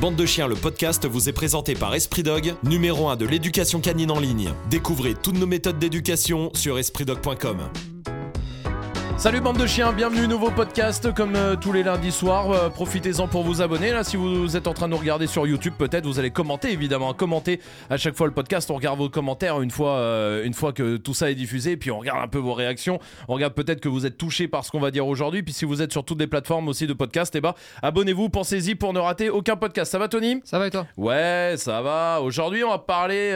Bande de chiens, le podcast vous est présenté par Esprit Dog, numéro 1 de l'éducation canine en ligne. Découvrez toutes nos méthodes d'éducation sur espritdog.com. Salut bande de chiens, bienvenue nouveau podcast comme euh, tous les lundis soirs. Euh, Profitez-en pour vous abonner. Là, si vous êtes en train de nous regarder sur YouTube, peut-être vous allez commenter évidemment, commenter à chaque fois le podcast. On regarde vos commentaires une fois, euh, une fois que tout ça est diffusé, puis on regarde un peu vos réactions. On regarde peut-être que vous êtes touché par ce qu'on va dire aujourd'hui. Puis si vous êtes sur toutes les plateformes aussi de podcast, eh ben abonnez-vous, pensez-y pour ne rater aucun podcast. Ça va Tony? Ça va et toi? Ouais, ça va. Aujourd'hui, on va parler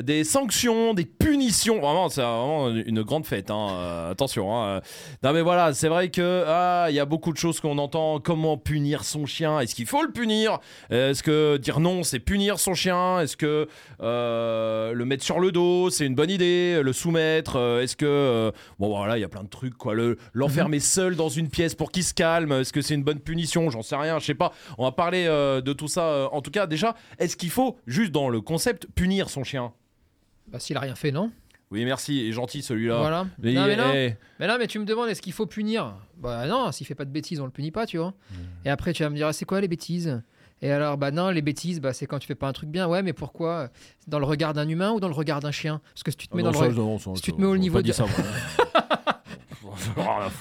des sanctions, des punitions. Vraiment, c'est vraiment une grande fête. hein. Euh, attention. hein. Non, mais voilà, c'est vrai que ah, il y a beaucoup de choses qu'on entend. Comment punir son chien? Est-ce qu'il faut le punir? Est-ce que dire non, c'est punir son chien? Est-ce que euh, le mettre sur le dos, c'est une bonne idée? Le soumettre euh, Est-ce que euh, bon voilà, il y a plein de trucs quoi. Le l'enfermer seul dans une pièce pour qu'il se calme. Est-ce que c'est une bonne punition? J'en sais rien. Je sais pas. On va parler euh, de tout ça. euh, en tout cas, déjà, est-ce qu'il faut juste dans le concept punir son chien? Bah s'il a rien fait, non Oui, merci. Et gentil celui-là. Voilà. Mais, non, mais non. eh, Mais là, mais tu me demandes, est-ce qu'il faut punir? Bah non, s'il fait pas de bêtises, on le punit pas, tu vois. Et après, tu vas me dire, ah, c'est quoi les bêtises? Et alors, bah non, les bêtises, bah c'est quand tu fais pas un truc bien. Ouais, mais pourquoi? Dans le regard d'un humain ou dans le regard d'un chien? Parce que si tu te mets ah dans non, le ça, re- si tu te mets au niveau de-.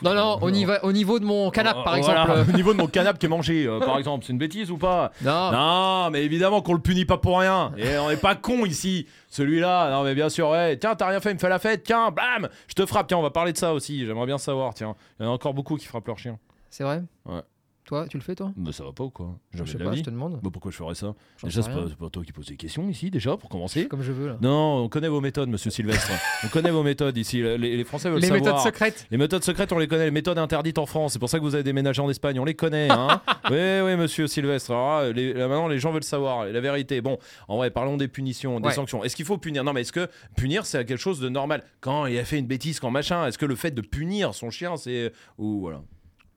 Non, non, au niveau, au niveau de mon canapé, par Voilà, exemple. Au niveau de mon canapé qui est mangé, euh, par exemple, c'est une bêtise ou pas Non. Non, mais évidemment qu'on le punit pas pour rien. Et on n'est pas con ici. Celui-là, non mais bien sûr, ouais. Tiens, t'as rien fait, il me fait la fête. Tiens, blam, je te frappe. Tiens, on va parler de ça aussi. J'aimerais bien savoir. Tiens, il y en a encore beaucoup qui frappent leur chien. C'est vrai? Ouais. Toi, tu le fais, toi Mais ça va pas ou quoi? Jamais Je sais de la pas, vie. je te demande. Bah, pourquoi je ferais ça? J'en Déjà, sais c'est pas, rien. c'est pas toi qui poses des questions ici, déjà, pour commencer. Comme je veux, là. Non, on connaît vos méthodes, monsieur Sylvestre. on connaît vos méthodes ici. Les, les Français veulent Les savoir. méthodes secrètes. Les méthodes secrètes, on les connaît. Les méthodes interdites en France. C'est pour ça que vous avez déménagé en Espagne. On les connaît. Hein oui, oui, monsieur Sylvestre. Alors là, les- là, maintenant, les gens veulent savoir la vérité. Bon, en vrai, parlons des punitions, des Ouais. sanctions. Est-ce qu'il faut punir? Non, mais est-ce que punir, c'est quelque chose de normal? Quand il a fait une bêtise, quand machin, est-ce que le fait de punir son chien, c'est. Ou voilà.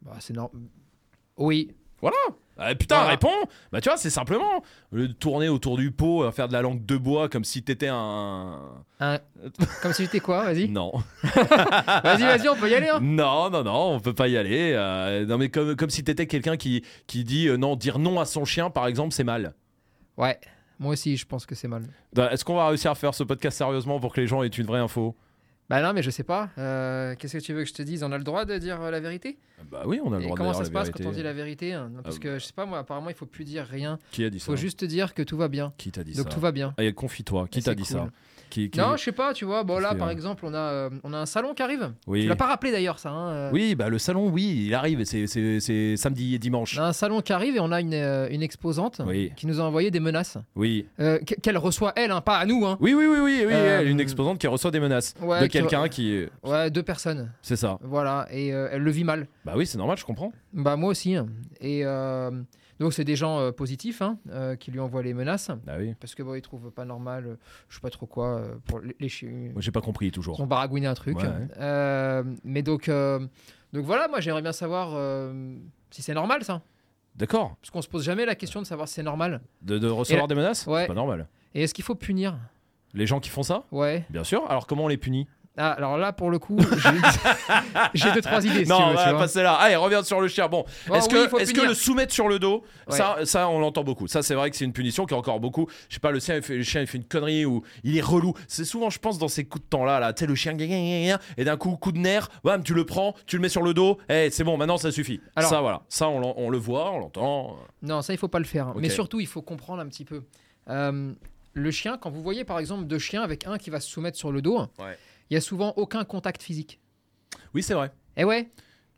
Bah, c'est normal. Oui. Voilà Ah, putain, Voilà. réponds Bah tu vois, c'est simplement de tourner autour du pot, à faire de la langue de bois comme si t'étais un... Un- Comme si j'étais quoi Vas-y. Non. Vas-y, vas-y, on peut y aller. Hein Non, non, non, on peut pas y aller. euh, non, mais comme, comme si t'étais quelqu'un qui, qui dit euh, non, dire non à son chien, par exemple, c'est mal. ouais. Moi aussi, je pense que c'est mal. Bah, Est-ce qu'on va réussir à faire ce podcast sérieusement pour que les gens aient une vraie info? Bah non, mais je sais pas. Euh, Qu'est-ce que tu veux que je te dise? On a le droit de dire euh, la vérité? Bah oui, on a le droit de comment dire ça la se passe vérité. quand on dit la vérité hein? Parce Ah, que je sais pas moi, apparemment il faut plus dire rien. Qui a dit Il ça? faut juste te dire que tout va bien. Qui t'a dit Donc ça? tout va bien. Allez, confie-toi. Qui Et t'a dit cool. ça qui, qui- Non, je sais pas, tu vois. Bon là, par euh, exemple, on a, euh, on a un salon qui arrive. Oui. Tu l'as pas rappelé d'ailleurs, ça. hein, euh. Oui, bah le salon, oui, il arrive. C'est- samedi et dimanche. On a un salon qui arrive et on a une, euh, une exposante Oui. qui nous a envoyé des menaces. Oui. Qu- Qu'elle reçoit elle, hein, pas à nous. Hein. Oui, oui, oui, oui, oui, elle, une exposante qui reçoit des menaces Ouais, de qui- quelqu'un qui. Ouais, deux personnes. C'est ça. Voilà, et elle le vit mal. Bah oui, c'est normal, je comprends. Bah moi aussi. hein. Et donc c'est des gens euh, positifs hein, euh, qui lui envoient les menaces. Oui. Parce que bon, ils trouvent pas normal, euh, je sais pas trop quoi, euh, pour les. Moi, j'ai pas compris Ils toujours. ont baragouiné un truc. Ouais, ouais. Mais donc, donc voilà, moi j'aimerais bien savoir si c'est normal ça. D'accord. Parce qu'on se pose jamais la question de savoir si c'est normal. De, de recevoir des menaces? Ouais. C'est pas normal. Et est-ce qu'il faut punir? Les gens qui font ça? Ouais. Bien sûr. Alors comment on les punit? Ah, alors là, pour le coup, j'ai deux, trois idées. si Non, tu veux, tu passer là. Allez, reviens sur le chien. Bon, Bon, est-ce oui, que, est que le soumettre sur le dos, Ouais. ça, ça, on l'entend beaucoup. Ça, c'est vrai que c'est une punition qui est encore beaucoup. Je sais pas, le chien, il fait, le chien, il fait une connerie ou il est relou. C'est souvent, je pense, dans ces coups de temps là, là, tu sais, le chien, et d'un coup, coup de nerf, bam, tu le prends, tu le mets sur le dos. Eh, c'est bon, maintenant, ça suffit. Alors- ça, voilà. Ça, on, le voit, on l'entend. Non, ça, il faut pas le faire. Ok. Mais surtout, il faut comprendre un petit peu. Euh, le chien, quand vous voyez par exemple deux chiens avec un qui va se soumettre sur le dos, il y a souvent aucun contact physique. Oui, c'est vrai. Eh ouais.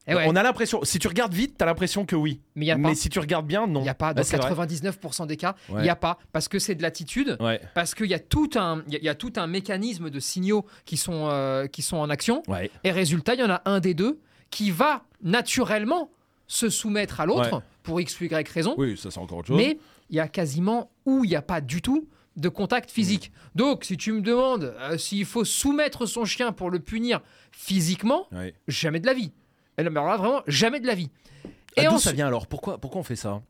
Eh ouais. On a l'impression, si tu regardes vite, t'as l'impression que oui. Mais il n'y a pas. Mais si tu regardes bien, non. Il n'y a pas. Ah, Dans c'est vrai. 99% des cas, il Ouais. n'y a pas. Parce que c'est de l'attitude. Ouais, Parce qu'il y a tout un, y a- y a tout un mécanisme de signaux qui sont, euh, qui sont en action. Et résultat, il y en a un des deux qui va naturellement se soumettre à l'autre pour x y raison. Oui, ça, c'est encore autre chose. Mais il y a quasiment ou il n'y a pas du tout de contact physique. Mm. Donc, si tu me demandes euh, s'il faut soumettre son chien pour le punir physiquement, jamais de la vie. Et là, mais alors là, vraiment, jamais de la vie. Ah, Et D'où ensuite- ça vient alors? Pourquoi, pourquoi on fait ça?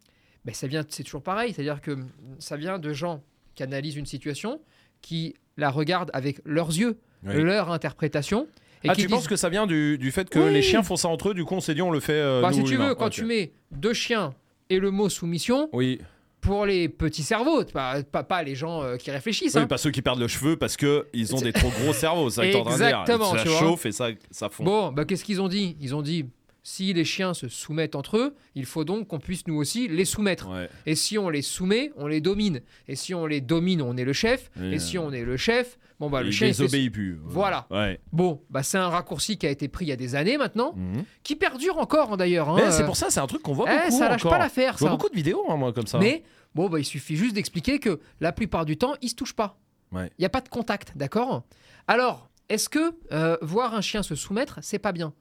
Ben, ça vient, c'est toujours pareil, c'est-à-dire que ça vient de gens qui analysent une situation, qui la regardent avec leurs yeux, Oui. leur interprétation, et Ah, qui tu disent, penses que ça vient du, du fait que Oui. les chiens font ça entre eux, du coup on s'est dit on le fait. euh, bah, nous, si tu humains. veux, quand Ok. tu mets deux chiens Et le mot soumission, Oui. Pour les petits cerveaux, pas, pas, pas les gens euh, qui réfléchissent. Oui, hein. pas ceux qui perdent le cheveu parce que ils ont des trop gros cerveaux, ça que t'es en train de dire. Exactement, Ça chauffe et ça, ça fond. Bon, bah, qu'est-ce qu'ils ont dit? Ils ont dit si les chiens se soumettent entre eux, il faut donc qu'on puisse nous aussi les soumettre. Ouais. Et si on les soumet, on les domine. Et si on les domine, on est le chef. Et Et si on est le chef, bon bah le chien il obéit plus. Voilà. Ouais. Bon, bah c'est un raccourci qui a été pris il y a des années maintenant, Mhm. qui perdure encore hein, d'ailleurs. hein, c'est pour ça, c'est un truc qu'on voit eh, beaucoup. ça lâche encore. pas l'affaire, Je vois ça. beaucoup de vidéos, hein, moi, comme ça. Mais bon, bah, il suffit juste d'expliquer que la plupart du temps, ils se touchent pas. Il n'y a pas de contact, d'accord? Alors, est-ce que euh, voir un chien se soumettre, c'est pas bien?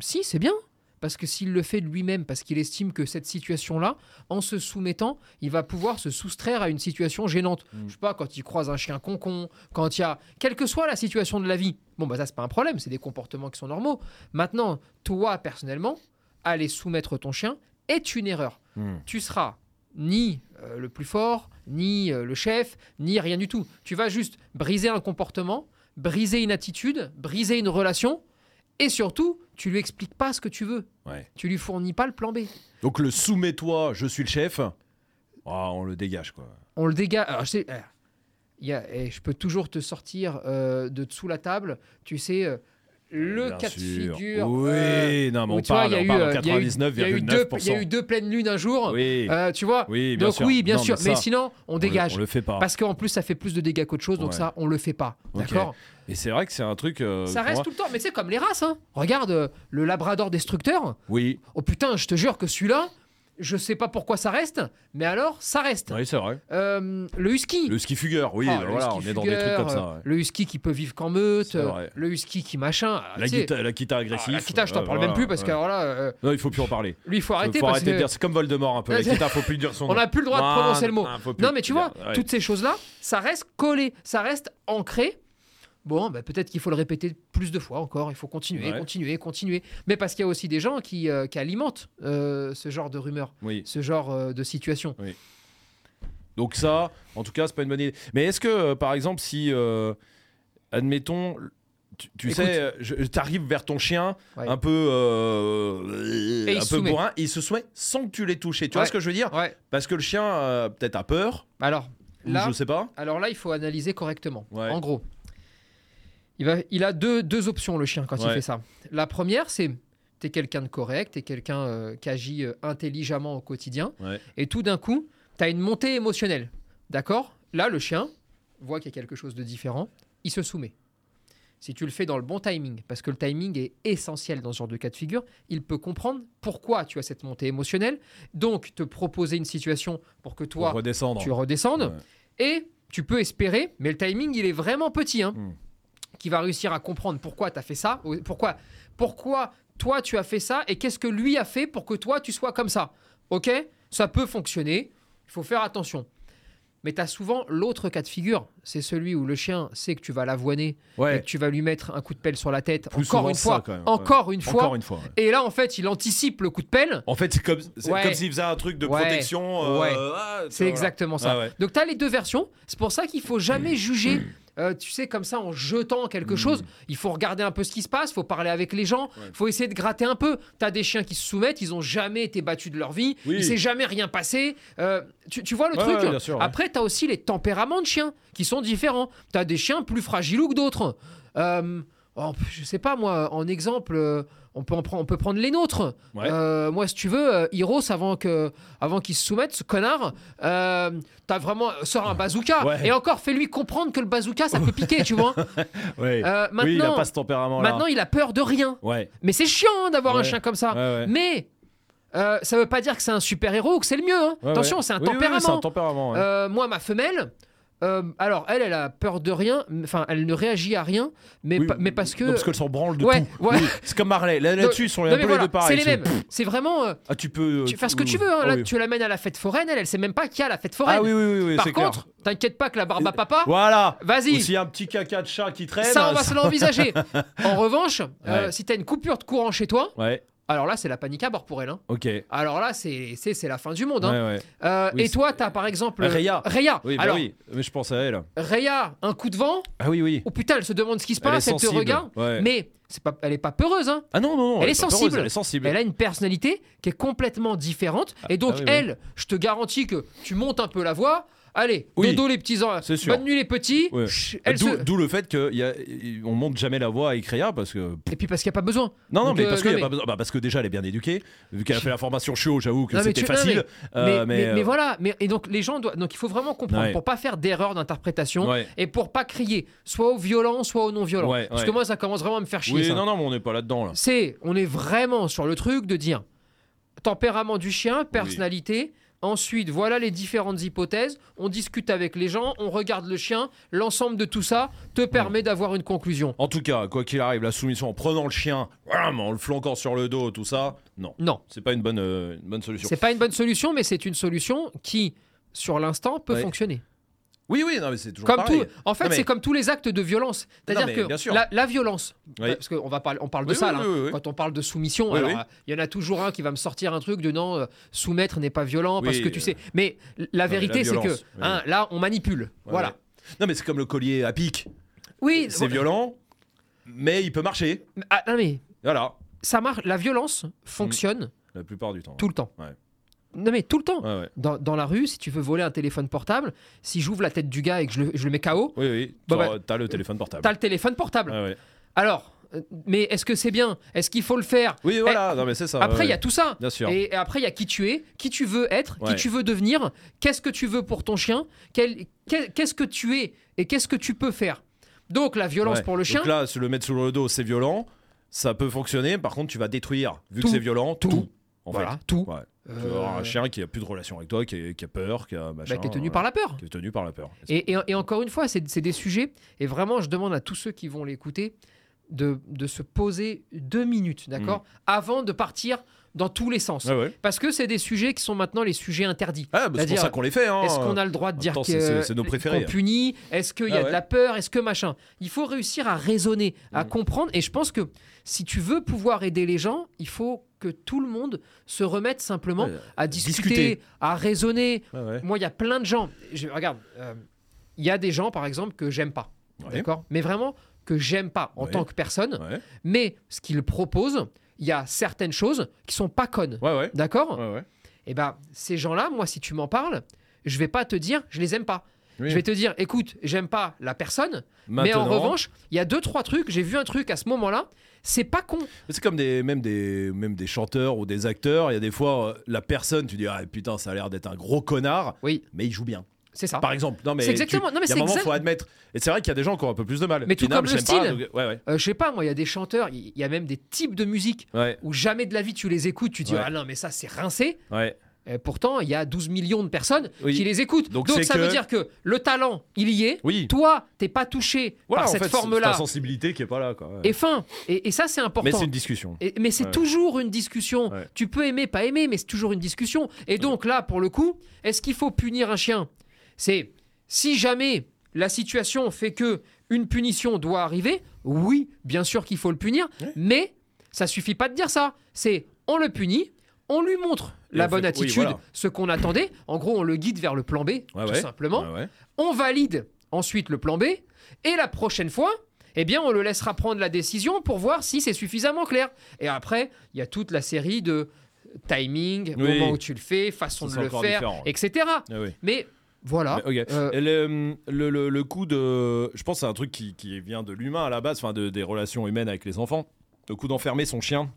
Si, c'est bien. Parce que s'il le fait de lui-même, parce qu'il estime que cette situation-là, en se soumettant, il va pouvoir se soustraire à une situation gênante. Mm. Je sais pas, quand il croise un chien concon, quand il y a. Quelle que soit la situation de la vie. Bon, bah ça, c'est pas un problème, c'est des comportements qui sont normaux. Maintenant, toi, personnellement, aller soumettre ton chien est une erreur Hmm. tu seras ni euh, le plus fort, ni euh, le chef, ni rien du tout. Tu vas juste briser un comportement, briser une attitude, briser une relation, et surtout, tu lui expliques pas ce que tu veux. Ouais. Tu lui fournis pas le plan B. Donc le soumets-toi, je suis le chef. Ah, on le dégage, quoi. On le dégage. Alors, je sais, eh, il y a- eh, je peux toujours te sortir euh, de dessous la table. Tu sais, euh, le cas de figure. Oui, euh, non, mais on parle, il y euh, y a eu- il y a eu deux- 99,9%. Il y a eu deux pleines lunes un jour. Oui, Euh, tu vois? Oui, bien Donc sûr. oui, bien Non, sûr. mais sinon, on on le- dégage. On le fait pas. Parce qu'en plus, ça fait plus de dégâts qu'autre chose, donc Ouais. ça, on le fait pas. D'accord? Et c'est vrai que c'est un truc. euh, Ça reste moi- tout le temps. Mais sais, comme les races, hein. Regarde le Labrador destructeur. Oui, Oh putain, je te jure que celui-là, je sais pas pourquoi ça reste, mais alors, ça reste. oui c'est vrai. Euh, le Husky. Le ski fugueur, oui, bah le voilà, husky on est dans des trucs comme ça. euh, ouais. Le husky qui peut vivre qu'en meute. Le husky qui machin. ah, La guitare, guitare ah, agressive. la guitare, je t'en euh, parle voilà, même plus parce ouais. que alors là, euh, Non, il faut plus en parler. lui, il faut arrêter faut parce arrêter de que dire, c'est comme Voldemort un peu. La guitare, faut plus dire son nom. on n'a plus le droit de Ah, prononcer le mot. ah, Non, mais tu vois, toutes ces choses-là, ça reste collé, ça reste ancré. Bon, bah, peut-être qu'il faut le répéter plus de fois encore. Il faut continuer, Ouais. continuer, continuer. Mais parce qu'il y a aussi des gens qui, euh, qui alimentent euh, ce genre de rumeurs, Oui. ce genre euh, de situation. Donc ça, en tout cas, c'est pas une bonne idée. Mais est-ce que, par exemple, si, admettons, tu, sais, tu arrives vers ton chien, Ouais. un peu, euh, Et un peu bourrin, il se soumet sans que tu l'aies touché. Tu vois ce que je veux dire Ouais. Parce que le chien, euh, peut-être a peur, Alors ou là, je sais pas. alors là, il faut analyser correctement. En gros, il, va, il a deux, deux options, le chien, quand il fait ça. La première, c'est tu es quelqu'un de correct, tu es quelqu'un euh, qui agit euh, intelligemment au quotidien. Ouais. Et tout d'un coup, tu as une montée émotionnelle. D'accord? Là, le chien voit qu'il y a quelque chose de différent, il se soumet. Si tu le fais dans le bon timing, parce que le timing est essentiel dans ce genre de cas de figure, il peut comprendre pourquoi tu as cette montée émotionnelle, donc te proposer une situation pour que Pour toi, redescendre. tu redescendes, Ouais. et tu peux espérer, mais le timing, il est vraiment petit, hein, Hmm. Qui va réussir à comprendre pourquoi tu as fait ça, ou pourquoi, pourquoi toi tu as fait ça, et qu'est-ce que lui a fait pour que toi tu sois comme ça. Ok? Ça peut fonctionner, il faut faire attention. Mais tu as souvent l'autre cas de figure, c'est celui où le chien sait que tu vas l'avoiner et Ouais. que tu vas lui mettre un coup de pelle sur la tête, Plus encore une fois, même, encore une fois. Encore une fois. ouais. Et là, en fait, il anticipe le coup de pelle. En fait, c'est comme, s'il faisait un truc de protection. euh, ah, C'est exactement ça. Ah. Donc tu as les deux versions. C'est pour ça qu'il faut jamais juger, euh, tu sais, comme ça en jetant quelque Mm. chose. Il faut regarder un peu ce qui se passe, il faut parler avec les gens, il Ouais. faut essayer de gratter un peu. Tu as des chiens qui se soumettent, ils ont jamais été battus de leur vie, Oui. il s'est jamais rien passé. Euh, tu, tu vois le Ouais, truc ouais, bien sûr. Après, tu as aussi les tempéraments de chiens qui sont différents. Tu as des chiens plus fragiles que d'autres. Euh, oh, je sais pas moi, en exemple, euh, on peut, en prendre- on peut prendre les nôtres. Ouais. Euh, moi, si tu veux, euh, Heroes, avant que, avant qu'il se soumette, ce connard, euh, t'as vraiment sort un bazooka Ouais. et encore fais-lui comprendre que le bazooka, ça peut piquer, tu vois. Ouais. Euh, oui, il a maintenant, pas ce tempérament-là. maintenant, il a peur de rien. Mais c'est chiant hein, d'avoir un chien comme ça. Mais euh, ça veut pas dire que c'est un super héros ou que c'est le mieux. hein. Attention, c'est un Oui, oui, oui, tempérament. un tempérament. Euh, moi, ma femelle. Euh, alors elle, elle a peur de rien, enfin elle ne réagit à rien, mais, Oui, pa- mais parce que non, parce qu'elle s'en branle de Ouais, tout. ouais. Oui, c'est comme Marley. Là- Là-dessus, ils sont un peu les deux pareils. c'est les mêmes. C'est vraiment euh, Ah, tu peux. tu fais ce que tu veux. hein. Là, oui. tu l'amènes à la fête foraine, elle, elle sait même pas qu'il y a la fête foraine. Ah oui, oui, oui, oui Par contre, t'inquiète pas que la barbe à papa, Voilà. vas-y. S'il y a un petit caca de chat qui traîne. Ça, on va se l'envisager. en revanche, euh, si t'as une coupure de courant chez toi, Ouais. Alors là, c'est la panique à bord pour elle. hein. Ok. Alors là, c'est c'est c'est la fin du monde. hein. ouais. Euh, Oui, et toi, t'as par exemple. Rhea. Rhea. Oui, bah Alors, oui. Mais je pense à elle. Rhea, un coup de vent. Ah oui, oui. Oh putain, elle se demande ce qui se passe, elle te regarde. Ouais. Mais pas, elle est pas peureuse. Hein. Ah non, non, non. Elle est peureuse, sensible. Elle est sensible. Elle a une personnalité qui est complètement différente. et donc, ah oui, oui. elle, je te garantis que tu montes un peu la voix. Allez, Oui. dodo les petits enfants. C'est sûr. Bonne nuit les petits. Ouais. Chut, elle D'où se- d'où le fait qu'on monte jamais la voix avec Rhea parce que. Et puis parce qu'il n'y a pas besoin. Non, non, Donc, mais euh, parce, qu'il y a non, pas mais- besoin- bah, parce que déjà elle est bien éduquée, vu qu'elle a fait la formation chiot, j'avoue que Non, mais c'était tu- non, facile. mais, euh, mais, euh, voilà. Mais, et donc, les gens doivent. Donc, il faut vraiment comprendre Ouais. pour pas faire d'erreur d'interprétation Ouais. et pour pas crier soit au violent, soit au non violent. Ouais, Parce ouais. que moi, ça commence vraiment à me faire chier. Oui, ça. non, non, mais on n'est pas là-dedans là. C'est, on est vraiment sur le truc de dire tempérament du chien, personnalité. Ensuite, voilà les différentes hypothèses. On discute avec les gens, on regarde le chien. L'ensemble de tout ça te permet d'avoir une conclusion. En tout cas, quoi qu'il arrive, la soumission en prenant le chien, en le flanquant sur le dos, tout ça, non. Non, C'est pas une bonne, euh, une bonne solution. c'est pas une bonne solution, mais c'est une solution qui, sur l'instant, peut Ouais. fonctionner. Oui, oui, non, mais c'est toujours Comme pareil. tout, en fait, mais- c'est comme tous les actes de violence. C'est-à-dire que la, la violence, Oui. parce qu'on va parler, on parle de Oui, ça oui, là. Quand on parle de soumission, euh, il y en a toujours un qui va me sortir un truc de non, euh, soumettre n'est pas violent parce que tu euh, sais. Mais la vérité, c'est que hein, là, on manipule. Ouais, voilà. ouais. Non, mais c'est comme le collier à pic. Oui. C'est violent, mais il peut marcher. Ah, non, mais Voilà, ça marche. La violence fonctionne la plupart du temps. tout le temps. Ouais. Non mais tout le temps. Ouais, ouais. Dans, dans la rue, si tu veux voler un téléphone portable, si j'ouvre la tête du gars et que je le, je le mets KO, Oui, oui. Bah, T'as- bah, le téléphone portable. t'as le téléphone portable. Ouais. Alors, euh, mais est-ce que c'est bien? Est-ce qu'il faut le faire? Oui, voilà, non, mais c'est ça. Après, il y a tout ça. Bien sûr. Et, après, il y a qui tu es, qui tu veux être, Ouais. qui tu veux devenir, qu'est-ce que tu veux pour ton chien, qu'est-ce que tu es et qu'est-ce que tu peux faire. Donc, la violence Ouais. pour le chien, Donc là, se le mettre sous le dos, c'est violent. Ça peut fonctionner. Par contre, tu vas détruire, vu Tout. que c'est violent, tout. Tout. En voilà, fait. tout. Ouais. Euh, un chien qui a plus de relation avec toi, qui, est- qui a peur, qui a machin, bah, qui est tenu euh, par la peur. qui est tenu par la peur. Et, et- et encore une fois, c'est des sujets, et vraiment, je demande à tous ceux qui vont l'écouter de, de se poser deux minutes, d'accord Avant de partir dans tous les sens. Mm. Ouais. Parce que c'est des sujets qui sont maintenant les sujets interdits. Ah, bah, c'est pour ça qu'on les fait. Hein. Est-ce qu'on a le droit de dire même temps, que c'est- c'est- c'est nos préférés. qu'on punit Est-ce qu'il y a Ah de la peur Est-ce que machin? Il faut réussir à raisonner, à Mm. comprendre. Et je pense que si tu veux pouvoir aider les gens, il faut que tout le monde se remette simplement Ouais, à discuter, discuter. à raisonner. Ouais, ouais. Moi, il y a plein de gens. Je, regarde, euh, il y a des gens, par exemple, que j'aime pas. D'accord? Mais vraiment que j'aime pas en tant que personne. Mais ce qu'ils proposent, il y a certaines choses qui sont pas connes. D'accord? Et ben, ces gens-là, moi, si tu m'en parles, je vais pas te dire, je les aime pas. Oui. Je vais te dire, écoute, j'aime pas la personne, mais en revanche, il y a deux, trois trucs, j'ai vu un truc à ce moment-là, c'est pas con. c'est comme des, même, des, même des chanteurs ou des acteurs. Il y a des fois, euh, la personne, tu dis, ah putain, ça a l'air d'être un gros connard, Oui, mais il joue bien. c'est ça. Par exemple. Non, mais C'est exactement- tu- non, mais il y a c'est un moment, exact- faut admettre. Et c'est vrai qu'il y a des gens qui ont un peu plus de mal. Mais tout comme le pas, style. donc- ouais, ouais. Euh, je sais pas, moi, il y a des chanteurs, il y a même des types de musique Ouais, où jamais de la vie tu les écoutes, tu dis, ah non, mais ça, c'est rincé. Et pourtant, il y a 12 millions de personnes Oui. qui les écoutent. Donc Donc, c'est ça que- veut dire que le talent, il y est. Oui. Toi, t'es pas touché Voilà, par cette c'est forme-là. ta sensibilité qui est pas là. Quoi. ouais. Et fin. Et, et ça, c'est important. Mais c'est une discussion. Et- mais c'est Ouais. toujours une discussion. Ouais. Tu peux aimer, pas aimer, mais c'est toujours une discussion. Et donc là, pour le coup, est-ce qu'il faut punir un chien? C'est si jamais la situation fait que une punition doit arriver, oui, bien sûr qu'il faut le punir, mais ça suffit pas de dire ça. C'est on le punit, on lui montre la on bonne fait- oui, attitude, voilà. ce qu'on attendait. En gros, on le guide vers le plan B, Ouais, tout ouais. simplement. Ouais. On valide ensuite le plan B et la prochaine fois, eh bien, on le laissera prendre la décision pour voir si c'est suffisamment clair. Et après, il y a toute la série de timing, Oui. moment où tu le fais, façon Ça, de le faire, différent. etc. Ah oui. Mais voilà. Euh, le, le, le- le coup de. Je pense que c'est un truc qui, qui vient de l'humain à la base, enfin de, des relations humaines avec les enfants. Le coup d'enfermer son chien.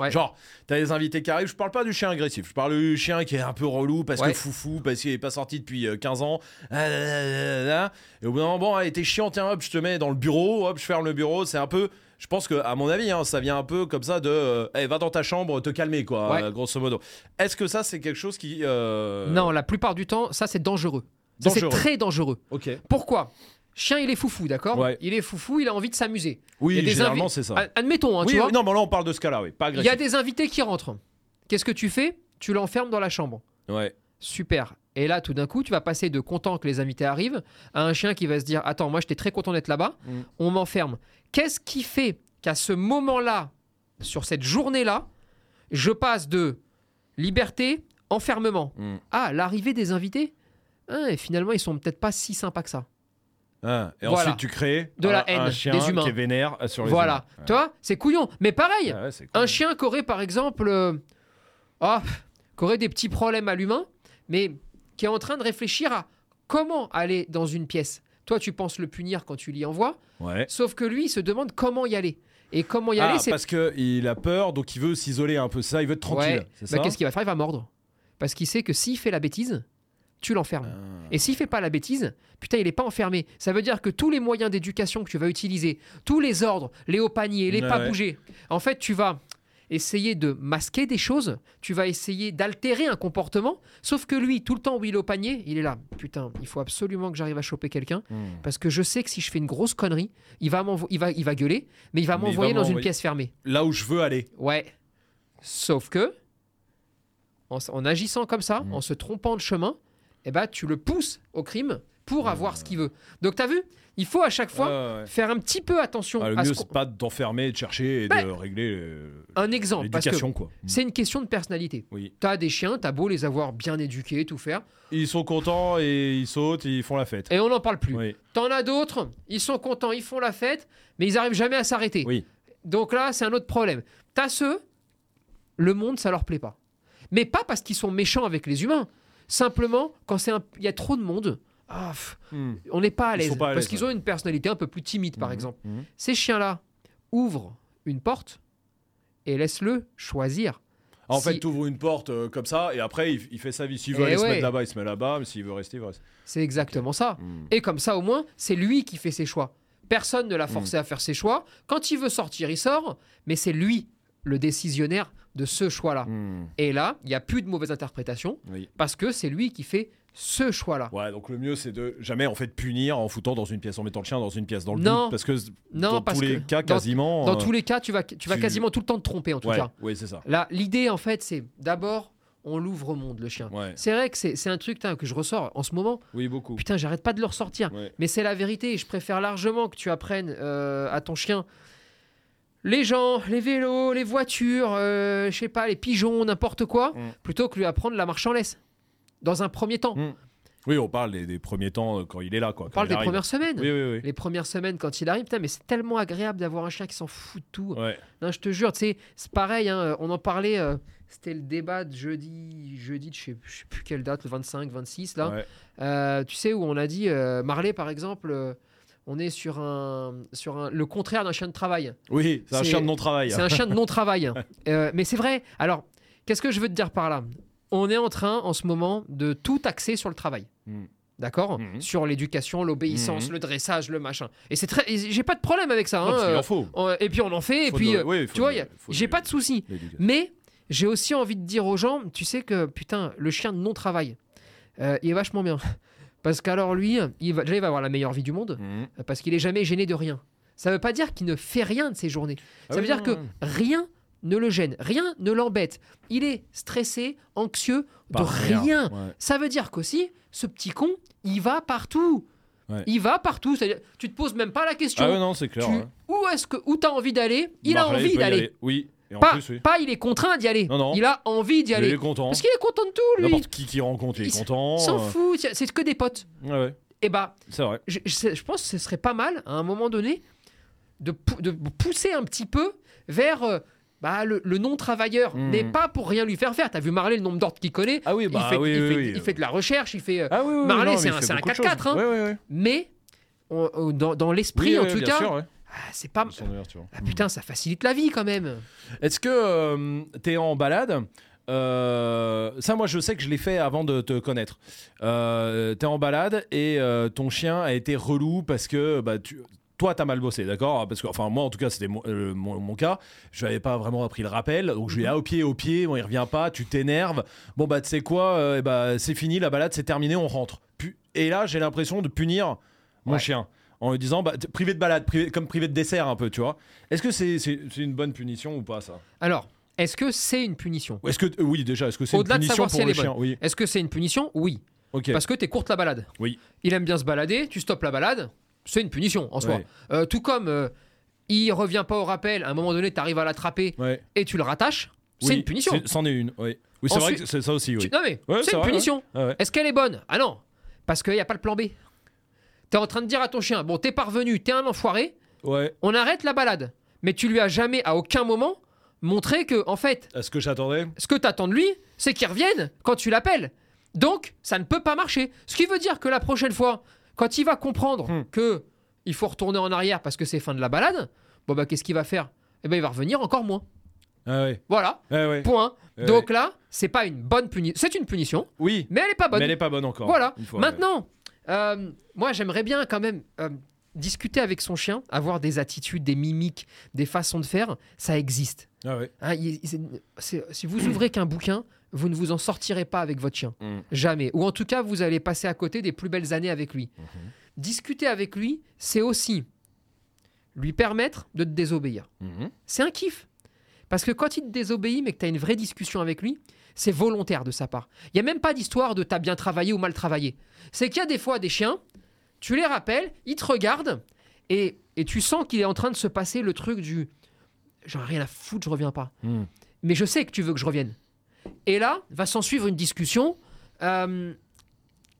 Ouais. Genre, t'as des invités qui arrivent, je parle pas du chien agressif, je parle du chien qui est un peu relou parce Ouais. que foufou, parce qu'il est pas sorti depuis euh, 15 ans. Ah. Et au bout d'un moment, bon, t'es chiant, tiens, hop, je te mets dans le bureau, hop, je ferme le bureau. C'est un peu. Je pense que, à mon avis, hein, ça vient un peu comme ça de. euh, Eh, va dans ta chambre, te calmer, quoi, Ouais. euh, grosso modo. Est-ce que ça, c'est quelque chose qui. euh, Non, la plupart du temps, ça c'est dangereux. Ça, C'est Dangereux. très dangereux. Ok. Pourquoi? Chien, il est foufou, d'accord Ouais. Il est foufou, il a envie de s'amuser. Oui, Il y a des généralement, c'est ça. Ad- Admettons, hein, oui, tu vois. non, mais là, on parle de ce cas-là, oui. Pas Il agressif. y a des invités qui rentrent. Qu'est-ce que tu fais? Tu l'enfermes dans la chambre. Ouais. Super. Et là, tout d'un coup, tu vas passer de content que les invités arrivent à un chien qui va se dire Attends, moi, j'étais très content d'être là-bas. Mm. On m'enferme. Qu'est-ce qui fait qu'à ce moment-là, sur cette journée-là, Je passe de liberté, enfermement. Mm. Ah, l'arrivée des invités? Ah, et finalement, ils sont peut-être pas si sympas que ça. Ah, et Voilà. ensuite, tu crées De la un, haine un chien des humains. qui est vénère euh, sur les Voilà. humains. Tu vois, c'est couillon. Mais pareil. Ouais, cool. un chien qui aurait, par exemple, euh, ah, qui aurait des petits problèmes à l'humain, mais qui est en train de réfléchir à comment aller dans une pièce. Toi, tu penses le punir quand tu l'y envoies, Ouais. sauf que lui, il se demande comment y aller. Et comment y Ah, aller, c'est parce qu'il a peur, donc il veut s'isoler un peu. Ça, il veut être tranquille. Ouais. Bah, ça qu'est-ce qu'il va faire? Il va mordre. Parce qu'il sait que s'il fait la bêtise, tu l'enfermes. Ah. Et s'il fait pas la bêtise, putain, il est pas enfermé. Ça veut dire que tous les moyens d'éducation que tu vas utiliser, tous les ordres, les hauts paniers, les pas ouais. bouger, en fait, tu vas essayer de masquer des choses, tu vas essayer d'altérer un comportement, sauf que lui, tout le temps où il est au panier, il est là. Putain, il faut absolument que j'arrive à choper quelqu'un, Hmm. parce que je sais que si je fais une grosse connerie, il va, il va, il va gueuler, mais il va m'envoyer dans une pièce fermée. Là où je veux aller. Ouais. Sauf que, en, agissant comme ça, Mm. en se trompant de chemin, eh ben, tu le pousses au crime pour avoir ce qu'il veut. Donc, tu as vu Il faut à chaque fois ouais. faire un petit peu attention Ah, le à mieux, ce c'est pas d'enfermer, de chercher et Bah, de régler euh, Un exemple, parce que quoi. c'est une question de personnalité. Oui. Tu as des chiens, tu as beau les avoir bien éduqués, tout faire, Ils sont contents et ils sautent, ils font la fête. et on n'en parle plus. Oui. T'en as d'autres, ils sont contents, ils font la fête, mais ils arrivent jamais à s'arrêter. Oui. Donc là, c'est un autre problème. T'as ceux, le monde, ça leur plaît pas. Mais pas parce qu'ils sont méchants avec les humains. Simplement, quand c'est un- il y a trop de monde, ah, pff, Hmm. on n'est pas à l'aise. Parce qu'ils ont une personnalité un peu plus timide, par Mhm. exemple. Mhm. Ces chiens-là ouvrent une porte et laisse-le choisir. En Si- fait, tu ouvres une porte euh, comme ça et après, il, il fait sa vie. S'il veut Eh aller se mettre là-bas, il se met là-bas. Mais s'il veut rester, il va rester. C'est exactement ça. Hmm. Et comme ça, au moins, c'est lui qui fait ses choix. Personne ne l'a forcé à faire ses choix. Quand il veut sortir, il sort, mais c'est lui le décisionnaire de ce choix-là. Hmm. Et là, il n'y a plus de mauvaise interprétation Oui. parce que c'est lui qui fait ce choix-là. Ouais, donc le mieux, c'est de jamais en fait punir en foutant dans une pièce, en mettant le chien dans une pièce dans le Non. doute, parce que Non, dans parce tous les que cas, dans- quasiment. Dans euh, tous les cas, tu vas, tu vas tu- quasiment tout le temps te tromper, en tout ouais, cas. ouais, c'est ça. Là, l'idée, en fait, c'est d'abord, on l'ouvre au monde, le chien. Ouais. C'est vrai que c'est un truc que je ressors en ce moment. Oui, beaucoup. Putain, j'arrête pas de le ressortir. Ouais. Mais c'est la vérité. Je préfère largement que tu apprennes euh, à ton chien les gens, les vélos, les voitures, euh, je sais pas, les pigeons, n'importe quoi, Mm. plutôt que lui apprendre la marche en laisse. Dans un premier temps. Mm. Oui, on parle des, des premiers temps euh, quand il est là, quoi. On parle des arrive. premières semaines. Oui, oui, oui. Les premières semaines quand il arrive, putain, mais c'est tellement agréable d'avoir un chien qui s'en fout de tout. Ouais. Non, je te jure, tu sais, c'est pareil, hein, on en parlait, euh, c'était le débat de jeudi, jeudi de je sais, je sais plus quelle date, le 25, 26, là. ouais. Euh, tu sais, où on a dit, euh, Marley par exemple, euh, on est sur, un, sur un, le contraire d'un chien de travail. Oui, c'est un chien de non-travail. C'est un chien de non-travail. Euh, mais c'est vrai. Alors, qu'est-ce que je veux te dire par là? On est en train, en ce moment, de tout axer sur le travail. Mm. D'accord? Mhm. Sur l'éducation, l'obéissance, Mhm. le dressage, le machin. Et c'est très. J'ai pas de problème avec ça. Non, hein, qu'il euh, en faut. et puis on en fait. et puis, de- euh, oui, tu vois, de- j'ai de- pas de souci. l'éducation. Mais j'ai aussi envie de dire aux gens, tu sais que putain, le chien de non-travail, euh, il est vachement bien. Parce qu'alors lui, il va, déjà, il va avoir la meilleure vie du monde, Mhm. parce qu'il est jamais gêné de rien. Ça veut pas dire qu'il ne fait rien de ses journées. Ah Ça oui, veut dire non, que non. rien ne le gêne, rien ne l'embête. Il est stressé, anxieux de Par rien. Ouais. Ça veut dire qu'aussi, ce petit con, il va partout. Ouais. Il va partout. C'est-à-dire, tu te poses même pas la question. Ah ouais, non, c'est clair. Tu- ouais. Où est-ce que où t'as envie d'aller? Il a envie d'aller. aller. Oui, et en Pas, plus, oui. pas il est contraint d'y aller. Non, non. Il a envie d'y Il aller. est content. Parce qu'il est content de tout, lui. N'importe qui qui rencontre, il est Il content. Il s'en euh, fout. C'est que des potes. Ouais, ouais, Et bah, c'est vrai. je, je- je pense que ce serait pas mal, à un moment donné, de, pou- de pousser un petit peu vers euh, bah, le, le non-travailleur. Mhm. Mais pas pour rien lui faire faire. T'as vu Marley, le nombre d'ordres qu'il connaît? Ah oui, il, bah fait, oui, il fait- il de la recherche, il fait. euh, Ah Marley, c'est un- il fait c'est un beaucoup de 4x4, choses. hein. Mais on- on- dans, dans l'esprit, en tout cas, sûr, ouais. Ah, c'est pas. Ah, putain, ça facilite la vie quand même. Est-ce que euh, t'es en balade euh, ça, moi, je sais que je l'ai fait avant de te connaître. Euh, t'es en balade et ton chien a été relou parce que bah, tu, toi, t'as mal bossé, d'accord? Parce que, enfin, moi, en tout cas, c'était mon, euh, mon- mon cas. Je n'avais pas vraiment appris le rappel, donc je lui ai dit, ah, au pied, au pied. Bon, il revient pas, tu t'énerves. Bon, bah, tu sais quoi euh, eh bah, C'est fini, la balade, c'est terminé, on rentre. Pu- et là, j'ai l'impression de punir mon Ouais. chien en lui disant, bah, privé de balade, privé- comme privé de dessert un peu, tu vois. Est-ce que c'est une bonne punition ou pas, ça? Alors, est-ce que c'est une punition? Est-ce que euh, oui déjà est-ce que c'est une de punition savoir pour si le chien? Oui. Est-ce que c'est une punition? Oui. Parce que t'es courte la balade. Oui. Il aime bien se balader, tu stoppes la balade, c'est une punition en soi. Ouais. Euh, tout comme euh, il revient pas au rappel, à un moment donné, tu arrives à l'attraper Ouais. et tu le rattaches, c'est une punition. C'en est une, oui. Oui, c'est vrai que c'est ça aussi, oui. Tu- Non mais Ouais, c'est une vrai, punition. Ah. Est-ce qu'elle est bonne? Ah non, parce qu'il n'y a pas le plan B. T'es en train de dire à ton chien, bon, t'es parvenu, t'es un enfoiré, Ouais. on arrête la balade. Mais tu lui as jamais, à aucun moment, montré que, en fait, Est-ce que j'attendais ce que t'attends de lui, c'est qu'il revienne quand tu l'appelles. Donc, ça ne peut pas marcher. Ce qui veut dire que la prochaine fois, quand il va comprendre Hmm. que il faut retourner en arrière parce que c'est fin de la balade, bon bah qu'est-ce qu'il va faire? Eh ben il va revenir encore moins. Ah ouais. Voilà, Ah ouais. point. Ouais. Donc là, c'est pas une bonne punition, c'est une punition, Oui, mais elle est pas bonne. mais elle est pas bonne encore. Voilà. Une fois, Maintenant, euh, moi j'aimerais bien quand même euh, discuter avec son chien, avoir des attitudes, des mimiques, des façons de faire, ça existe. Ah ouais. Hein, il- c'est- c'est- si vous ouvrez qu'un bouquin, vous ne vous en sortirez pas avec votre chien. Mm. Jamais. Ou en tout cas, vous allez passer à côté des plus belles années avec lui. Mhm. Discuter avec lui, c'est aussi lui permettre de te désobéir. Mhm. C'est un kiff. Parce que quand il te désobéit, mais que tu as une vraie discussion avec lui, c'est volontaire de sa part. Il n'y a même pas d'histoire de t'as bien travaillé ou mal travaillé. C'est qu'il y a des fois des chiens, tu les rappelles, ils te regardent, et, et tu sens qu'il est en train de se passer le truc du j'en ai rien à foutre, je reviens pas. Mm. Mais je sais que tu veux que je revienne. Et là, va s'en suivre une discussion. euh,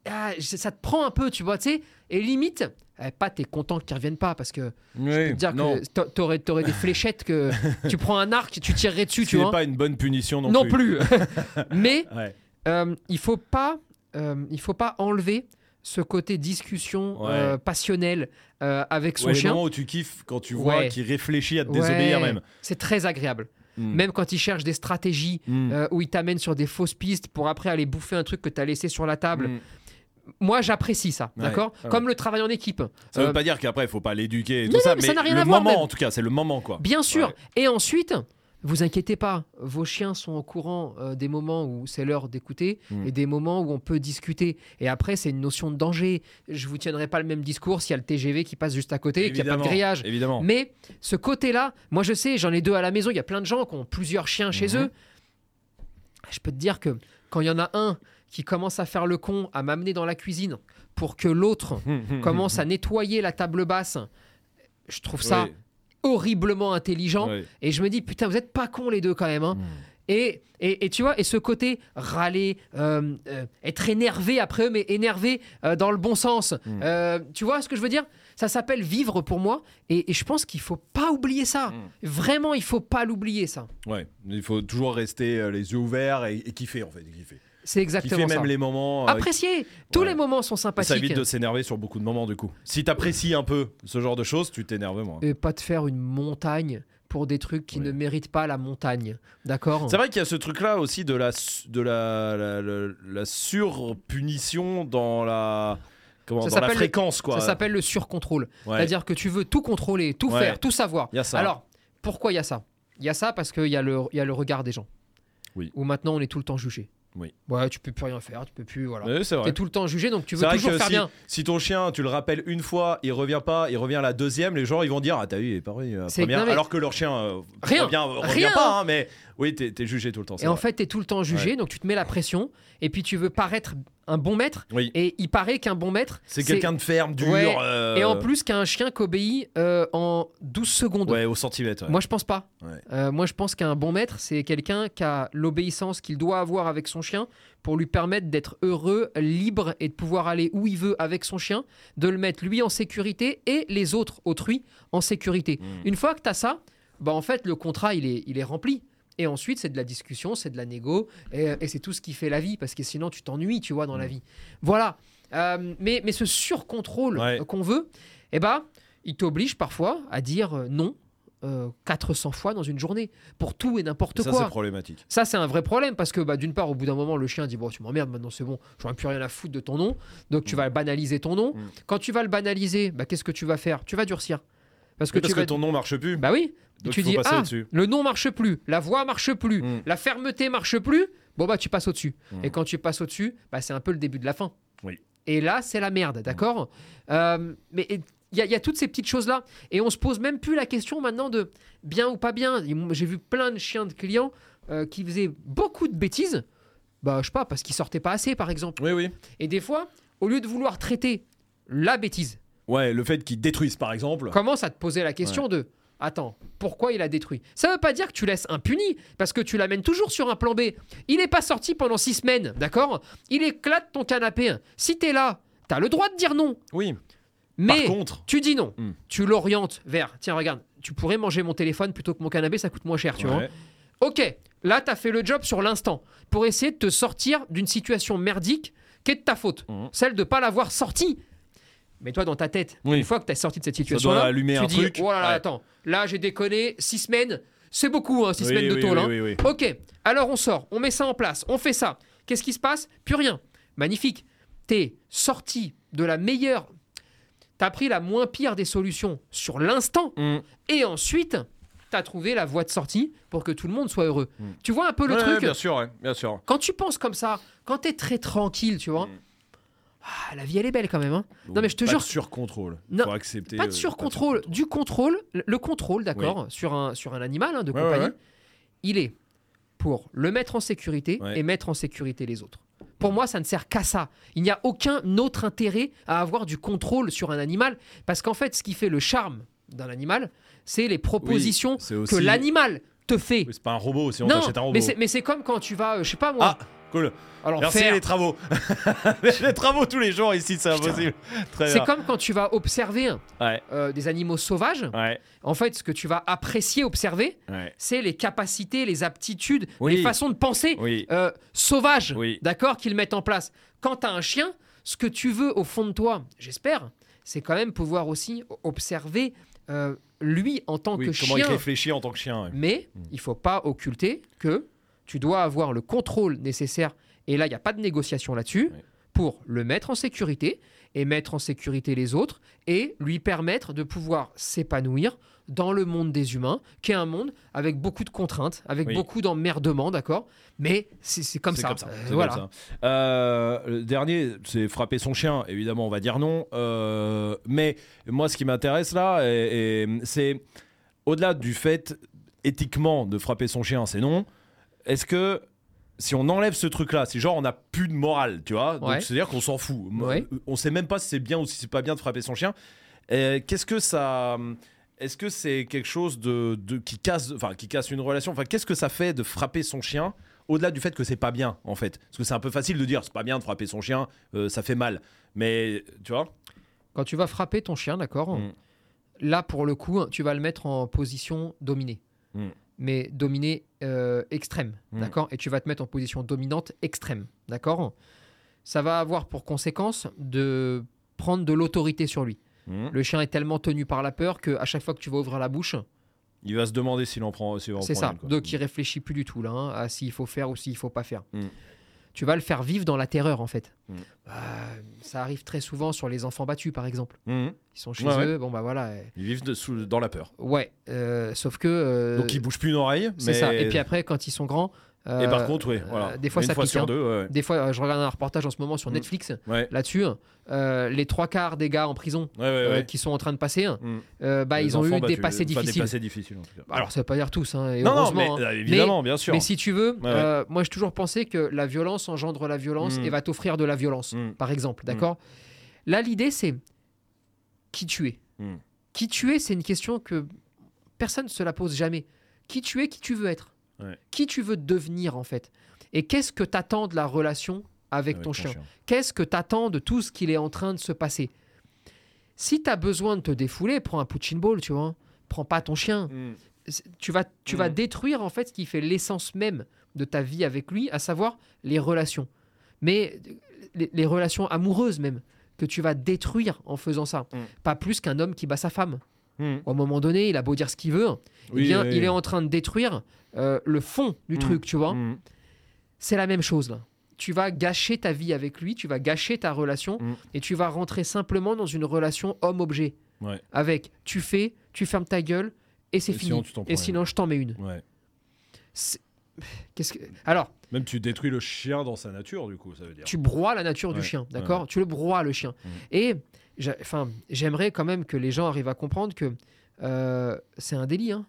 ah, ça te prend un peu, tu vois, tu sais, et limite, eh, pas t'es content qu'ils reviennent pas parce que je peux Oui, te dire non. que t'a- t'aurais, t'aurais des fléchettes que tu prends un arc, tu tirerais dessus, Ce tu vois. pas une bonne punition non, non plus. Mais Ouais. euh, il faut pas, euh, il faut pas enlever ce côté discussion Ouais. euh, passionnelle avec son Ouais, chien. moments où tu kiffes quand tu vois qu'il réfléchit à te désobéir même. C'est très agréable. Mm. Même quand il cherche des stratégies Mm. euh, où il t'amène sur des fausses pistes pour après aller bouffer un truc que tu as laissé sur la table. Mm. Moi, j'apprécie ça, Ouais, d'accord ouais. Comme le travail en équipe. Ça Euh, veut pas dire qu'après il faut pas l'éduquer et Non, tout ça, non, mais mais, ça n'a rien le à voir, moment même. en tout cas, c'est le moment quoi. Bien sûr. Ouais. Et ensuite, vous inquiétez pas, vos chiens sont au courant euh, des moments où c'est l'heure d'écouter Mm. et des moments où on peut discuter. Et après, c'est une notion de danger. Je vous tiendrai pas le même discours s'il y a le TGV qui passe juste à côté et qu'il n'y a pas de Évidemment, grillage. Évidemment. Mais ce côté-là, moi je sais, j'en ai deux à la maison. Il y a plein de gens qui ont plusieurs chiens chez Mhm. eux. Je peux te dire que quand il y en a un qui commence à faire le con, à m'amener dans la cuisine pour que l'autre commence à nettoyer la table basse, je trouve ça Oui, horriblement intelligent. oui. Et je me dis, putain, vous êtes pas cons les deux quand même. hein. Mm. Et, et, et tu vois, et ce côté râler, euh, euh, être énervé après eux, mais énervé euh, dans le bon sens. Mm. Tu vois ce que je veux dire? Ça s'appelle vivre pour moi. Et, et je pense qu'il faut pas oublier ça. Mm. Vraiment, il faut pas l'oublier ça. Ouais, il faut toujours rester les yeux ouverts et, et kiffer en fait. Kiffer, C'est exactement Kiffer ça. même les moments. euh, Apprécier. Tous ouais. les moments sont ça sympathiques. évite de s'énerver sur beaucoup de moments du coup. Si t'apprécies un peu ce genre de choses, tu t'énerves moins. Et pas de faire une montagne pour des trucs qui ne méritent pas la montagne. D'accord? C'est vrai qu'il y a ce truc-là aussi de la, de la, la, la- la surpunition dans la, comment, Ça dans la le- fréquence quoi. Ça s'appelle le surcontrôle. Ouais. C'est-à-dire que tu veux tout contrôler, tout Ouais. faire, tout savoir. Y a ça. Alors, pourquoi il y a ça? Il y a ça parce qu'il y, a le- y a le regard des gens. Oui. Où maintenant on est tout le temps jugé. Oui. Ouais, tu peux plus rien faire, tu peux plus. Voilà. Ouais, c'est Tu vrai. es tout le temps jugé, donc tu veux toujours faire si, bien. si ton chien, tu le rappelles une fois, il revient pas, il revient la deuxième, les gens ils vont dire ah t'as vu il est première, non, mais- alors que leur chien euh, Rien. revient, revient Rien. pas, hein, mais oui t'es t'es jugé tout le temps. Et en fait, tu es tout le temps jugé, donc tu te mets la pression, et puis tu veux paraître un bon maître, oui, et il paraît qu'un bon maître, c'est quelqu'un de ferme, dur. Ouais. euh, Et en plus qu'un chien qu'obéit euh, en 12 secondes. ouais au centimètre. ouais. Moi, je pense pas. Euh, moi, je pense qu'un bon maître, c'est quelqu'un qui a l'obéissance qu'il doit avoir avec son chien pour lui permettre d'être heureux, libre et de pouvoir aller où il veut avec son chien, de le mettre lui en sécurité et les autres, autrui, en sécurité. Mm. Une fois que tu as ça, bah en fait, le contrat, il est, il est rempli. Et ensuite, c'est de la discussion, c'est de la négo, et, et c'est tout ce qui fait la vie, parce que sinon, tu t'ennuies, tu vois, dans la Mm. vie. Voilà. Euh, mais, mais ce surcontrôle Ouais. euh, qu'on veut, eh ben, il t'oblige parfois à dire euh, non euh, 400 fois dans une journée, pour tout et n'importe Ça quoi. c'est problématique. Ça, c'est un vrai problème parce que bah, d'une part, au bout d'un moment, le chien dit Bon, tu m'emmerdes maintenant, c'est bon, ai plus rien à foutre de ton nom. Donc, tu Mm. vas banaliser ton nom. Mm. Quand tu vas le banaliser, bah, qu'est-ce que tu vas faire? Tu vas durcir. Parce que parce tu que vas. ton nom marche plus. Bah oui. Donc tu dis Ah, le nom marche plus, la voix marche plus, Mm. la fermeté marche plus. Bon, bah, tu passes au-dessus. Mm. Et quand tu passes au-dessus, bah, c'est un peu le début de la fin. Oui. Et là, c'est la merde, d'accord? Euh, Mais il y, a- il y a toutes ces petites choses-là. Et on se pose même plus la question maintenant de bien ou pas bien. J'ai vu plein de chiens de clients euh, qui faisaient beaucoup de bêtises. Bah, je sais pas, parce qu'ils sortaient pas assez, par exemple. Oui oui. Et des fois, au lieu de vouloir traiter la bêtise, Ouais le fait qu'ils détruisent par exemple. commence à te poser la question de Attends, pourquoi il a détruit? Ça veut pas dire que tu laisses impuni, parce que tu l'amènes toujours sur un plan B. Il n'est pas sorti pendant six semaines, d'accord? Il éclate ton canapé. Si t'es là, t'as le droit de dire non. Oui. Mais Par contre, tu dis non. Hmm. Tu l'orientes vers, tiens, regarde, tu pourrais manger mon téléphone plutôt que mon canapé, ça coûte moins cher, tu vois. Ok, là, tu as fait le job sur l'instant pour essayer de te sortir d'une situation merdique qui est de ta faute. Mhm. Celle de pas l'avoir sorti. Mais toi, dans ta tête, Oui. une fois que tu es sorti de cette situation-là, tu un dis truc. Oh là là, Ouais. attends, là, j'ai déconné, six semaines, c'est beaucoup, hein, six Oui, semaines de tôle. hein. Ok, alors on sort, on met ça en place, on fait ça. Qu'est-ce qui se passe? Plus rien. Magnifique. T'es sorti de la meilleure. T'as pris la moins pire des solutions sur l'instant Mm. et ensuite t'as trouvé la voie de sortie pour que tout le monde soit heureux. Mm. Tu vois un peu le Ouais, truc? ouais, bien sûr, ouais, bien sûr. Quand tu penses comme ça, quand t'es très tranquille, tu vois. Mm. Ah, la vie elle est belle quand même. hein. Non, mais je te pas jure- De surcontrôle. Non, Faut accepter. Pas euh, de surcontrôle, du contrôle, le le contrôle, d'accord, sur, un, sur un animal hein, de Ouais, compagnie, ouais, ouais. il est pour le mettre en sécurité et mettre en sécurité les autres. Pour moi, ça ne sert qu'à ça. Il n'y a aucun autre intérêt à avoir du contrôle sur un animal, parce qu'en fait, ce qui fait le charme d'un animal, c'est les propositions que l'animal te fait. Oui, c'est pas un robot, si on t'achète un robot. mais c'est, mais c'est comme quand tu vas, euh, je sais pas moi, Ah, cool. alors Merci faire- les travaux. les travaux tous les jours ici, c'est impossible. C'est comme quand tu vas observer Ouais, euh, des animaux sauvages. ouais, En fait, ce que tu vas apprécier, observer, ouais. c'est les capacités, les aptitudes, Oui. les façons de penser Oui. euh, sauvages, Oui. d'accord, qu'ils mettent en place. Quand tu as un chien, ce que tu veux au fond de toi, j'espère, c'est quand même pouvoir aussi observer euh, lui en tant que comment chien. il réfléchit en tant que chien. Mais il faut pas occulter que tu dois avoir le contrôle nécessaire, et là, il n'y a pas de négociation là-dessus, pour le mettre en sécurité et mettre en sécurité les autres et lui permettre de pouvoir s'épanouir dans le monde des humains, qui est un monde avec beaucoup de contraintes, avec Oui. beaucoup d'emmerdements, d'accord? Mais c'est comme, ça. comme ça. Euh, c'est voilà. comme ça. Euh, le dernier, c'est frapper son chien. Évidemment, on va dire non. Euh, mais moi, ce qui m'intéresse là, c'est au-delà du fait éthiquement de frapper son chien, c'est non. Est-ce que si on enlève ce truc-là, si genre on n'a plus de morale, tu vois, Ouais. c'est-à-dire qu'on s'en fout. Ouais. On sait même pas si c'est bien ou si c'est pas bien de frapper son chien. Euh, Qu'est-ce que ça est-ce que c'est quelque chose de, de- qui casse, enfin qui casse une relation? Enfin, qu'est-ce que ça fait de frapper son chien au-delà du fait que c'est pas bien en fait? Parce que c'est un peu facile de dire c'est pas bien de frapper son chien, euh, ça fait mal. Mais tu vois? Quand tu vas frapper ton chien, d'accord Mm. Là, pour le coup, tu vas le mettre en position dominée. Mm. Mais dominée euh, extrême, Mm. d'accord? Et tu vas te mettre en position dominante extrême, d'accord? Ça va avoir pour conséquence de prendre de l'autorité sur lui. Hmm. Le chien est tellement tenu par la peur qu'à chaque fois que tu vas ouvrir la bouche, il va se demander s'il en prend. c'est ça. quoi. Donc il réfléchit plus du tout là, hein, à s'il faut faire ou s'il faut pas faire. Tu vas le faire vivre dans la terreur en fait. Mm. Bah, ça arrive très souvent sur les enfants battus par exemple. Hmm. Ils sont chez Ouais, ouais. eux, bon bah voilà. Ils vivent de- sous- dans la peur. Ouais, euh, sauf que. euh, Donc ils bougent plus une oreille. c'est mais- ça. Et puis après, quand ils sont grands. Et euh, par contre, oui, euh, voilà. des fois, ça fois pique, sur hein. deux. Ouais. Des fois, euh, je regarde un reportage en ce moment sur Mm. Netflix Ouais. là-dessus. euh, les trois quarts des gars en prison Ouais, euh, qui sont en train de passer, Hmm. euh, bah, Les ils ont enfants, eu bah, des tu- passés enfin, des difficiles. passés difficiles en tout cas. Alors, ça veut pas dire tous, hein, et non, non, mais hein. euh, évidemment, bien sûr. Mais si tu veux, euh, moi j'ai toujours pensé que la violence engendre la violence Mm. et va t'offrir de la violence, Mm. par exemple. D'accord? Là, l'idée, c'est qui tu es. Mm. Qui tu es, c'est une question que personne ne se la pose jamais. Qui tu es, qui tu veux être. Ouais. Qui tu veux devenir, en fait? Et qu'est-ce que t'attends de la relation avec, Avec ton, chien? Qu'est-ce que t'attends de tout ce qu'il est en train de se passer? Si t'as besoin de te défouler, prends un punching ball, tu vois. Prends pas ton chien c'est- tu vas, tu vas Mhm. détruire en fait ce qui fait l'essence même de ta vie avec lui, à savoir les relations. Mais euh, les, les relations amoureuses même, que tu vas détruire en faisant ça. Mhm. Pas plus qu'un homme qui bat sa femme. Hmm. À un moment donné, il a beau dire ce qu'il veut, eh bien, oui. il est en train de détruire euh, le fond du Mhm. truc, tu vois. Hmm. C'est la même chose là. Tu vas gâcher ta vie avec lui, tu vas gâcher ta relation Mhm. et tu vas rentrer simplement dans une relation homme-objet. Ouais. Avec tu fais, tu fermes ta gueule et c'est fini. sinon, tu et sinon, je t'en mets une. Ouais. Qu'est-ce que... Alors, Même tu détruis le chien dans sa nature, du coup, ça veut dire. tu broies la nature du chien, d'accord? Tu le broies le chien. Et j'aimerais quand même que les gens arrivent à comprendre que euh, c'est un délit. Hein.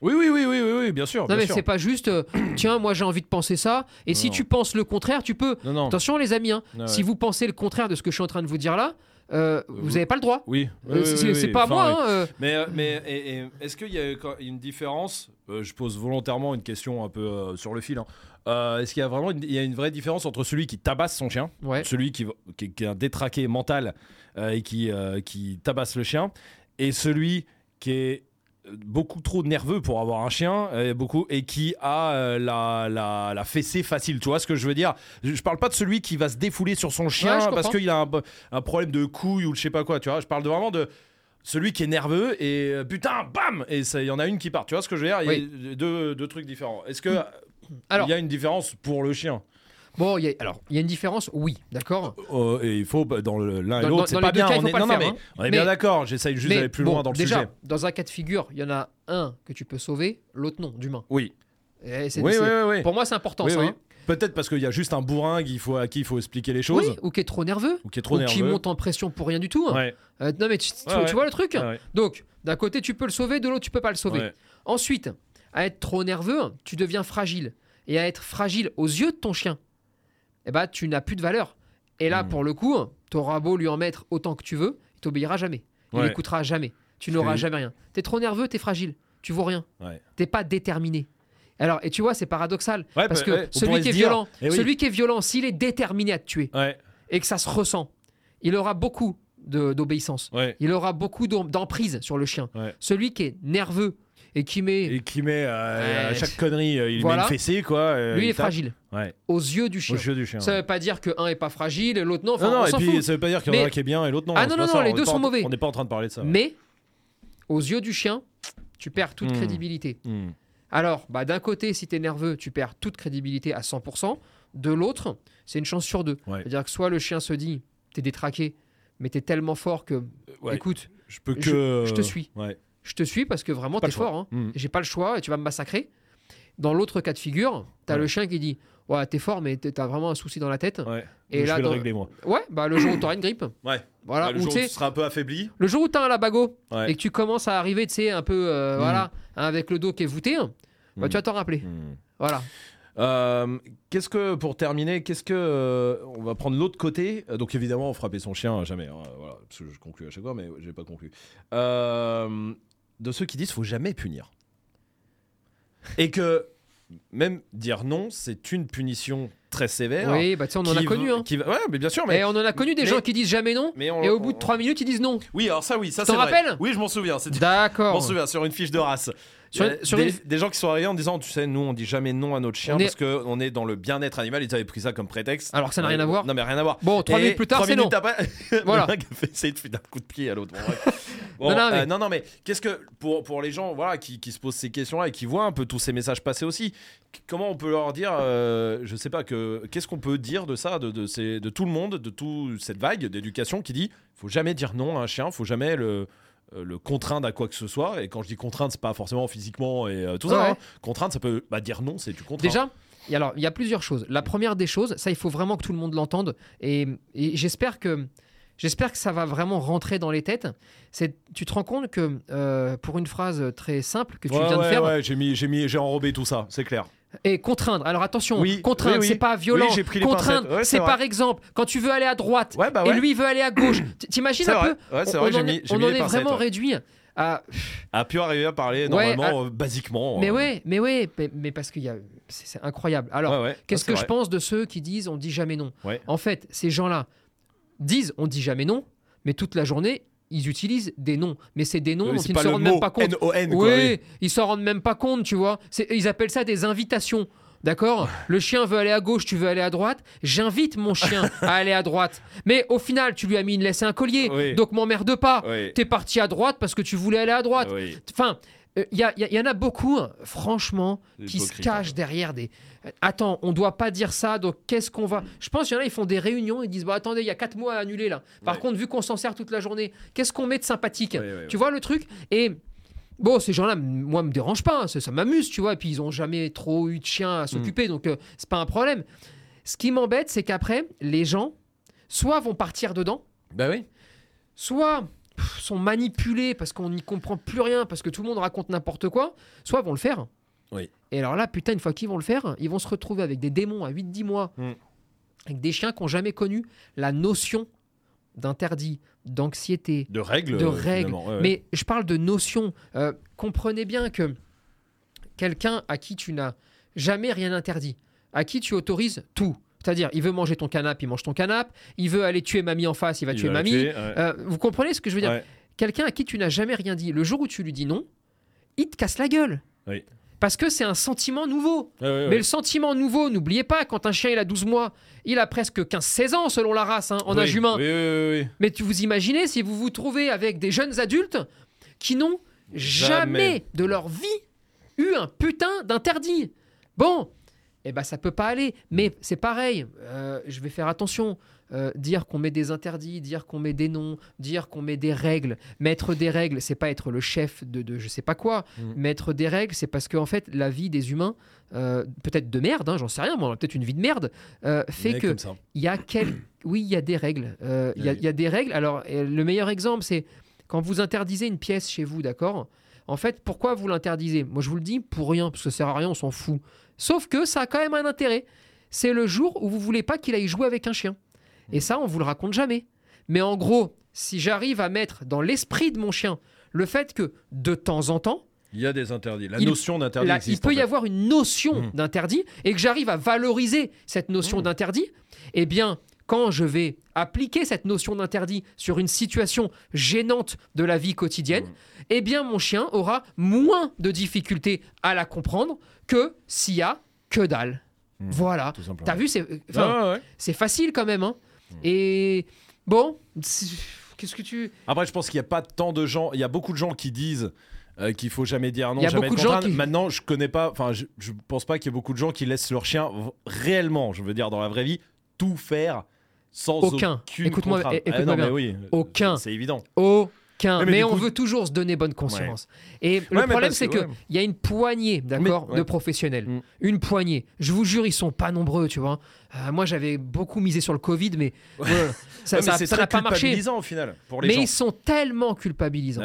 Oui, oui, oui, oui, oui, oui, bien sûr. Non, mais c'est pas juste, euh, tiens, moi j'ai envie de penser ça, et si tu penses le contraire, tu peux. Attention, les amis, hein, si vous pensez le contraire de ce que je suis en train de vous dire là, euh, vous n'avez pas le droit. Oui. Euh, oui, c'est oui, c'est oui. pas à moi. hein, euh. Mais, euh, mais est-ce qu'il y a une différence euh, Je pose volontairement une question un peu euh, sur le fil. hein. Euh, est-ce qu'il y a vraiment une, il y a une vraie différence entre celui qui tabasse son chien, Ouais. celui qui, qui, qui est un détraqué mental euh, et qui, euh, qui tabasse le chien, et celui qui est beaucoup trop nerveux pour avoir un chien euh, beaucoup et qui a euh, la, la, la fessée facile. Tu vois ce que je veux dire? Je, parle pas de celui qui va se défouler sur son chien Ouais, parce qu'il a un, un problème de couille ou je sais pas quoi tu vois. Je parle de vraiment de celui qui est nerveux et euh, putain bam! Et il y en a une qui part. Tu vois ce que je veux dire? Il y a deux, deux trucs différents. Est-ce que Alors, il y a une différence pour le chien? Bon, y a, alors, il y a une différence, oui, d'accord. Euh, et il faut bah, dans l'un et l'autre c'est pas bien cas, on est, pas non, faire, mais hein. on est Mais- bien d'accord j'essaye juste d'aller plus bon, loin dans le déjà, sujet dans un cas de figure, il y en a un que tu peux sauver, l'autre non, d'humain. oui Et oui, oui oui oui Pour moi, c'est important ça. hein. Peut-être parce qu'il y a juste un bourringue il faut, à qui il faut expliquer les choses. Oui, ou qui est trop nerveux, Ou qui est trop ou qui monte en pression pour rien du tout. hein. Ouais, Euh, non mais tu, tu- Ouais, tu ouais. vois le truc. Donc, d'un côté, tu peux le sauver, de l'autre, tu peux pas le sauver. Ensuite, à être trop nerveux, tu deviens fragile. Et à être fragile aux yeux de ton chien, eh ben, tu n'as plus de valeur. Et là, Hmm. pour le coup, tu auras beau lui en mettre autant que tu veux, il t'obéira jamais. Il Ouais. n'écoutera jamais. Tu n'auras jamais rien. Tu es trop nerveux, tu es fragile. Tu vaux rien. Ouais. T'es pas déterminé. Alors, et tu vois, c'est paradoxal. Ouais, parce bah, que celui qui est violent, eh oui. celui qui est violent, s'il est déterminé à te tuer et que ça se ressent, il aura beaucoup d'obéissance. Il aura beaucoup d'em- d'emprise sur le chien. Celui qui est nerveux et qui met. Et qui met euh, à Ouais. chaque connerie, euh, il Voilà. met une fessée, quoi. euh, lui, il est tape. fragile. Ouais, Aux yeux du chien. au jeu du chien. Ça ouais. veut pas dire que un est pas fragile et l'autre non. Enfin, non, non, on et puis fout. ça veut pas dire qu'il y en a un qui est bien et l'autre non. Ah non, non, ça, les deux sont en- mauvais. On n'est pas en train de parler de ça. Mais aux yeux du chien, tu perds toute Hmm. crédibilité. Hmm. Alors, bah, d'un côté, si tu es nerveux, tu perds toute crédibilité à 100%. De l'autre, c'est une chance sur deux. Ouais. C'est-à-dire que soit le chien se dit, t'es détraqué, mais t'es tellement fort que, Ouais, écoute, je peux je- que. je te suis. Ouais. Je te suis parce que vraiment, t'es fort. hein. Hmm. J'ai pas le choix et tu vas me massacrer. Dans l'autre cas de figure, t'as Ouais. le chien qui dit, ouais, t'es fort, mais t'as vraiment un souci dans la tête. Ouais. Et je là, vais le régler moi. Ouais, bah le jour où t'auras une grippe. Ouais. Voilà, Ouais, le ou jour où tu seras un peu affaibli. le jour où t'as un labago Ouais. et que tu commences à arriver, tu sais, un peu, euh, Mm. voilà, avec le dos qui est voûté, bah, tu vas t'en rappeler. Hmm. Voilà. Euh, qu'est-ce que pour terminer, qu'est-ce que euh, on va prendre l'autre côté? Euh, Donc évidemment, frapper son chien jamais. hein, voilà, parce que je conclue à chaque fois, mais j'ai pas conclu. Euh, de ceux qui disent faut jamais punir et que même dire non, c'est une punition très sévère. Oui, bah tu sais, on en a qui connu. va- Hein. qui va- Ouais, mais bien sûr, mais Et on en a connu des mais- gens qui disent jamais non, mais on- et au bout de on- 3 minutes, ils disent non. Oui, alors ça, oui, ça Tu c'est t'en vrai. rappelles? Oui, je m'en souviens. C'était Je D'accord. m'en souviens sur une fiche de race. Sur une- des, une- des gens qui sont arrivés en disant, tu sais, nous on dit jamais non à notre chien On est- parce que on est dans le bien-être animal. Ils avaient pris ça comme prétexte. Alors que ça n'a rien à voir. Non mais rien à voir. Bon, 3 Et minutes plus tard, trois c'est non. après, Voilà. le mec a fait essayer de un coup de pied à l'autre. Bon, Non, euh, mais- non, non, mais qu'est-ce que pour, pour les gens voilà, qui, qui se posent ces questions-là et qui voient un peu tous ces messages passer aussi, comment on peut leur dire, euh, je sais pas, que qu'est-ce qu'on peut dire de ça, de, de, ces- de tout le monde, de toute cette vague d'éducation qui dit, faut jamais dire non à un chien, faut jamais le le contraindre à quoi que ce soit et quand je dis contraindre c'est pas forcément physiquement et euh, tout Ouais, ça hein. contraindre ça peut bah, dire non c'est du contraint Déjà, et alors, il y a plusieurs choses. La première des choses, ça, il faut vraiment que tout le monde l'entende. Et, et j'espère que. J'espère que ça va vraiment rentrer dans les têtes. C'est, tu te rends compte que euh, pour une phrase très simple que tu Ouais, viens de faire, ouais, j'ai mis j'ai mis j'ai enrobé tout ça c'est clair et contraindre. Alors attention, Oui, contraindre, oui, oui. c'est pas violent. Contraindre. Ouais, c'est par exemple quand tu veux aller à droite ouais bah et lui veut aller à gauche. T'imagines un vrai. peu On- vrai, on j'ai en mis- est, on en vraiment réduit à a pu arriver à parler normalement euh, basiquement Mais euh, ouais, mais ouais, mais, mais parce qu'il y a, c'est incroyable. Alors, qu'est-ce que je pense de ceux qui disent on dit jamais non? En fait, ces gens-là disent on dit jamais non, mais toute la journée ils utilisent des noms, mais c'est des noms Oui, dont ils ne se rendent même pas compte. N-O-N, quoi, oui, oui. ils s'en rendent même pas compte, tu vois. C'est- Ils appellent ça des invitations. D'accord? Le chien veut aller à gauche, tu veux aller à droite. J'invite mon chien à aller à droite. Mais au final, tu lui as mis une laisse et un collier. Oui. Donc m'emmerde pas. T'es parti à droite parce que tu voulais aller à droite. Enfin, il y, a- y y en a beaucoup, hein, franchement, qui se cachent derrière des. Euh, Attends, on doit pas dire ça, donc qu'est-ce qu'on va. Je pense qu'il y en a, ils font des réunions, ils disent Bah attendez, il y a quatre mois à annuler là. Par Ouais. contre, vu qu'on s'en sert toute la journée, qu'est-ce qu'on met de sympathique? Ouais, ouais, Tu vois le truc? Et. Bon, ces gens-là, moi, me dérangent pas, hein, ça, ça m'amuse, tu vois. Et puis, ils ont jamais trop eu de chien à s'occuper, donc euh, c'est pas un problème. Ce qui m'embête, c'est qu'après, les gens, soit vont partir dedans, bah oui soit sont manipulés parce qu'on n'y comprend plus rien, parce que tout le monde raconte n'importe quoi, soit vont le faire. Oui. Et alors là, putain, une fois qu'ils vont le faire, ils vont se retrouver avec des démons à 8-10 mois, Mm. avec des chiens qui n'ont jamais connu la notion d'interdits, d'anxiété, De règles. de euh, règles. finalement, ouais, ouais. Mais je parle de notions. Euh, comprenez bien que quelqu'un à qui tu n'as jamais rien interdit, à qui tu autorises tout, c'est-à-dire il veut manger ton canapé, il mange ton canapé, il veut aller tuer mamie en face, il va Il tuer va mamie. tuer, ouais. Euh, vous comprenez ce que je veux dire Ouais. Quelqu'un à qui tu n'as jamais rien dit, le jour où tu lui dis non, il te casse la gueule. Oui. Parce que c'est un sentiment nouveau. Mais le sentiment nouveau, n'oubliez pas, quand un chien il a 12 mois, il a presque 15-16 ans selon la race, hein, en âge humain. Mais tu vous imaginez si vous vous trouvez avec des jeunes adultes qui n'ont jamais. Jamais. de leur vie eu un putain d'interdit. Bon, eh ben ça peut pas aller. Mais c'est pareil. euh, je vais faire attention. Euh, dire qu'on met des interdits, dire qu'on met des noms, dire qu'on met des règles. Mettre des règles, c'est pas être le chef de, de je sais pas quoi. Mhm. Mettre des règles, c'est parce qu'en fait, la vie des humains, euh, peut-être de merde, hein, j'en sais rien, moi, peut-être une vie de merde, euh, fait que il y a quel... Oui, il y a des règles. Il y, a- Oui. il y a des règles. Alors, le meilleur exemple, c'est quand vous interdisez une pièce chez vous, d'accord? En fait, pourquoi vous l'interdisez? Moi, je vous le dis, pour rien, parce que ça sert à rien, on s'en fout. Sauf que ça a quand même un intérêt. C'est le jour où vous voulez pas qu'il aille jouer avec un chien. Et ça, on vous le raconte jamais. Mais en gros, si j'arrive à mettre dans l'esprit de mon chien le fait que de temps en temps, Il y a des interdits. La Il- notion d'interdit Là, il existe. peut en y avoir une notion Mhm. d'interdit et que j'arrive à valoriser cette notion Mhm. d'interdit, eh bien, quand je vais appliquer cette notion d'interdit sur une situation gênante de la vie quotidienne, Mhm. eh bien, mon chien aura moins de difficultés à la comprendre que s'il y a que dalle. Mhm. Voilà. T'as vu, c'est Ah, ouais, facile quand même. hein. Mhm. Et bon, qu'est-ce que tu. Après, je pense qu'il n'y a pas tant de gens. Il y a beaucoup de gens qui disent euh, qu'il faut jamais dire non, Il y a jamais beaucoup de gens qui- Maintenant, je connais pas. Enfin, je, je pense pas qu'il y ait beaucoup de gens qui laissent leur chien réellement, je veux dire, dans la vraie vie, tout faire sans Aucun. Écoute-moi- Ah, écoute-moi mais bien. oui, Aucun. C'est évident. Aucun. Mais on coup- veut toujours se donner bonne conscience. Et le problème, c'est que- qu'il ouais. y a une poignée, d'accord, de professionnels. Mm. Une poignée. Je vous jure, ils sont pas nombreux, tu vois. Euh, moi, j'avais beaucoup misé sur le Covid, mais ça n'a pas marché. au final pour les Mais gens. ils sont tellement culpabilisants.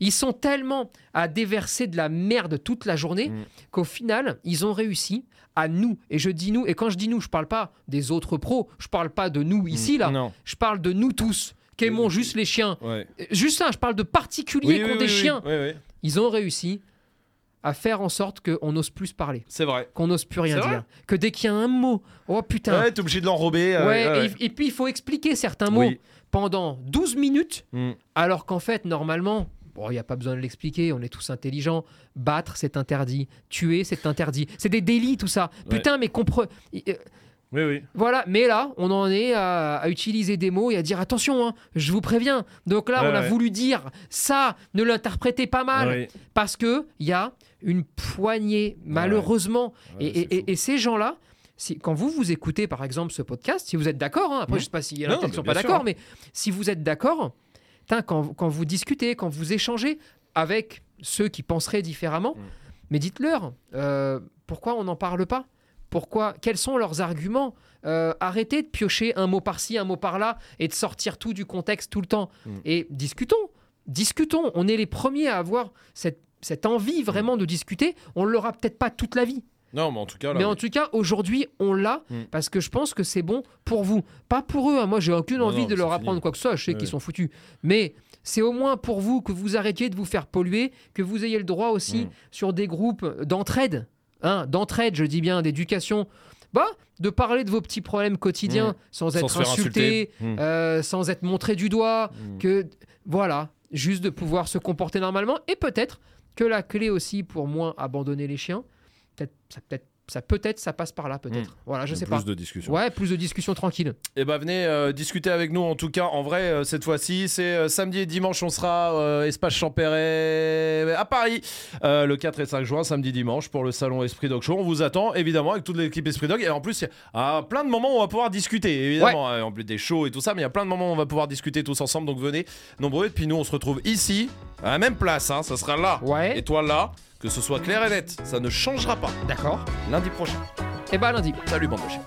Ils sont tellement à déverser de la merde toute la journée Mm. qu'au final, ils ont réussi à nous. Et je dis nous, et quand je dis nous, je parle pas des autres pros, je parle pas de nous ici, là. Non. Je parle de nous tous, qui aimons Euh, juste les chiens. Ouais. Juste ça, je parle de particuliers Oui, qui ont oui, des oui, chiens. Ils ont réussi à faire en sorte qu'on n'ose plus se parler, C'est vrai. qu'on n'ose plus rien dire. Que dès qu'il y a un mot, oh putain. Ouais, t'es obligé de l'enrober. euh, Ouais, ouais, Et, et puis il faut expliquer certains mots pendant 12 minutes, Mm. alors qu'en fait, normalement, bon, il n'y a pas besoin de l'expliquer, on est tous intelligents. Battre, c'est interdit. Tuer, c'est interdit. C'est des délits, tout ça. Putain, mais compre... Oui, oui. Voilà, mais là, on en est à, à utiliser des mots et à dire attention, hein, je vous préviens. Donc là, on a ouais. voulu dire ça, ne l'interprétez pas mal, Oui. parce que il y a une poignée, malheureusement. Ouais, et, ces gens-là, si, quand vous vous écoutez par exemple ce podcast, si vous êtes d'accord, hein, après Mhm. je sais pas s'il y en a qui mais sont pas d'accord, mais si vous êtes d'accord, quand, quand vous discutez, quand vous échangez avec ceux qui penseraient différemment, Mhm. mais dites-leur euh, pourquoi on n'en parle pas? Pourquoi Quels sont leurs arguments Euh, Arrêtez de piocher un mot par-ci, un mot par-là et de sortir tout du contexte tout le temps. Mm. Et discutons, discutons. On est les premiers à avoir cette, cette envie vraiment de discuter. On ne l'aura peut-être pas toute la vie. Non, mais en tout cas, là. Mais oui. en tout cas, aujourd'hui, on l'a Mm. parce que je pense que c'est bon pour vous. Pas pour eux. hein. Moi, j'ai aucune envie non, de leur apprendre fini. quoi que ce soit. Je sais qu'ils sont foutus. Mais c'est au moins pour vous que vous arrêtiez de vous faire polluer, que vous ayez le droit aussi Mm. sur des groupes d'entraide. Hein, d'entraide, je dis bien, d'éducation. Bah, de parler de vos petits problèmes quotidiens Mm. sans Sans être insulté, insulter. Mm. euh, sans être montré du doigt, Mm. que voilà, juste de pouvoir se comporter normalement et peut-être que la clé aussi pour moins abandonner les chiens, peut-être ça peut-être ça peut-être ça passe par là peut-être. Voilà, je sais plus pas. de discussions. Ouais, plus de discussions tranquilles. Et bah venez euh, discuter avec nous en tout cas en vrai euh, cette fois-ci. C'est euh, samedi et dimanche on sera euh, espace Champéret à Paris. Euh, le 4 et 5 juin samedi dimanche pour le salon Esprit Dog Show. On vous attend évidemment avec toute l'équipe Esprit Dog. Et en plus il y a plein de moments où on va pouvoir discuter évidemment. En plus des shows et tout ça mais il y a plein de moments où on va pouvoir discuter tous ensemble. Donc venez nombreux. Et puis nous on se retrouve ici à la même place hein, ça sera là. Ouais. et toi là que ce soit clair et net ça ne changera pas D'accord. lundi prochain Et bah lundi. salut bande de chiens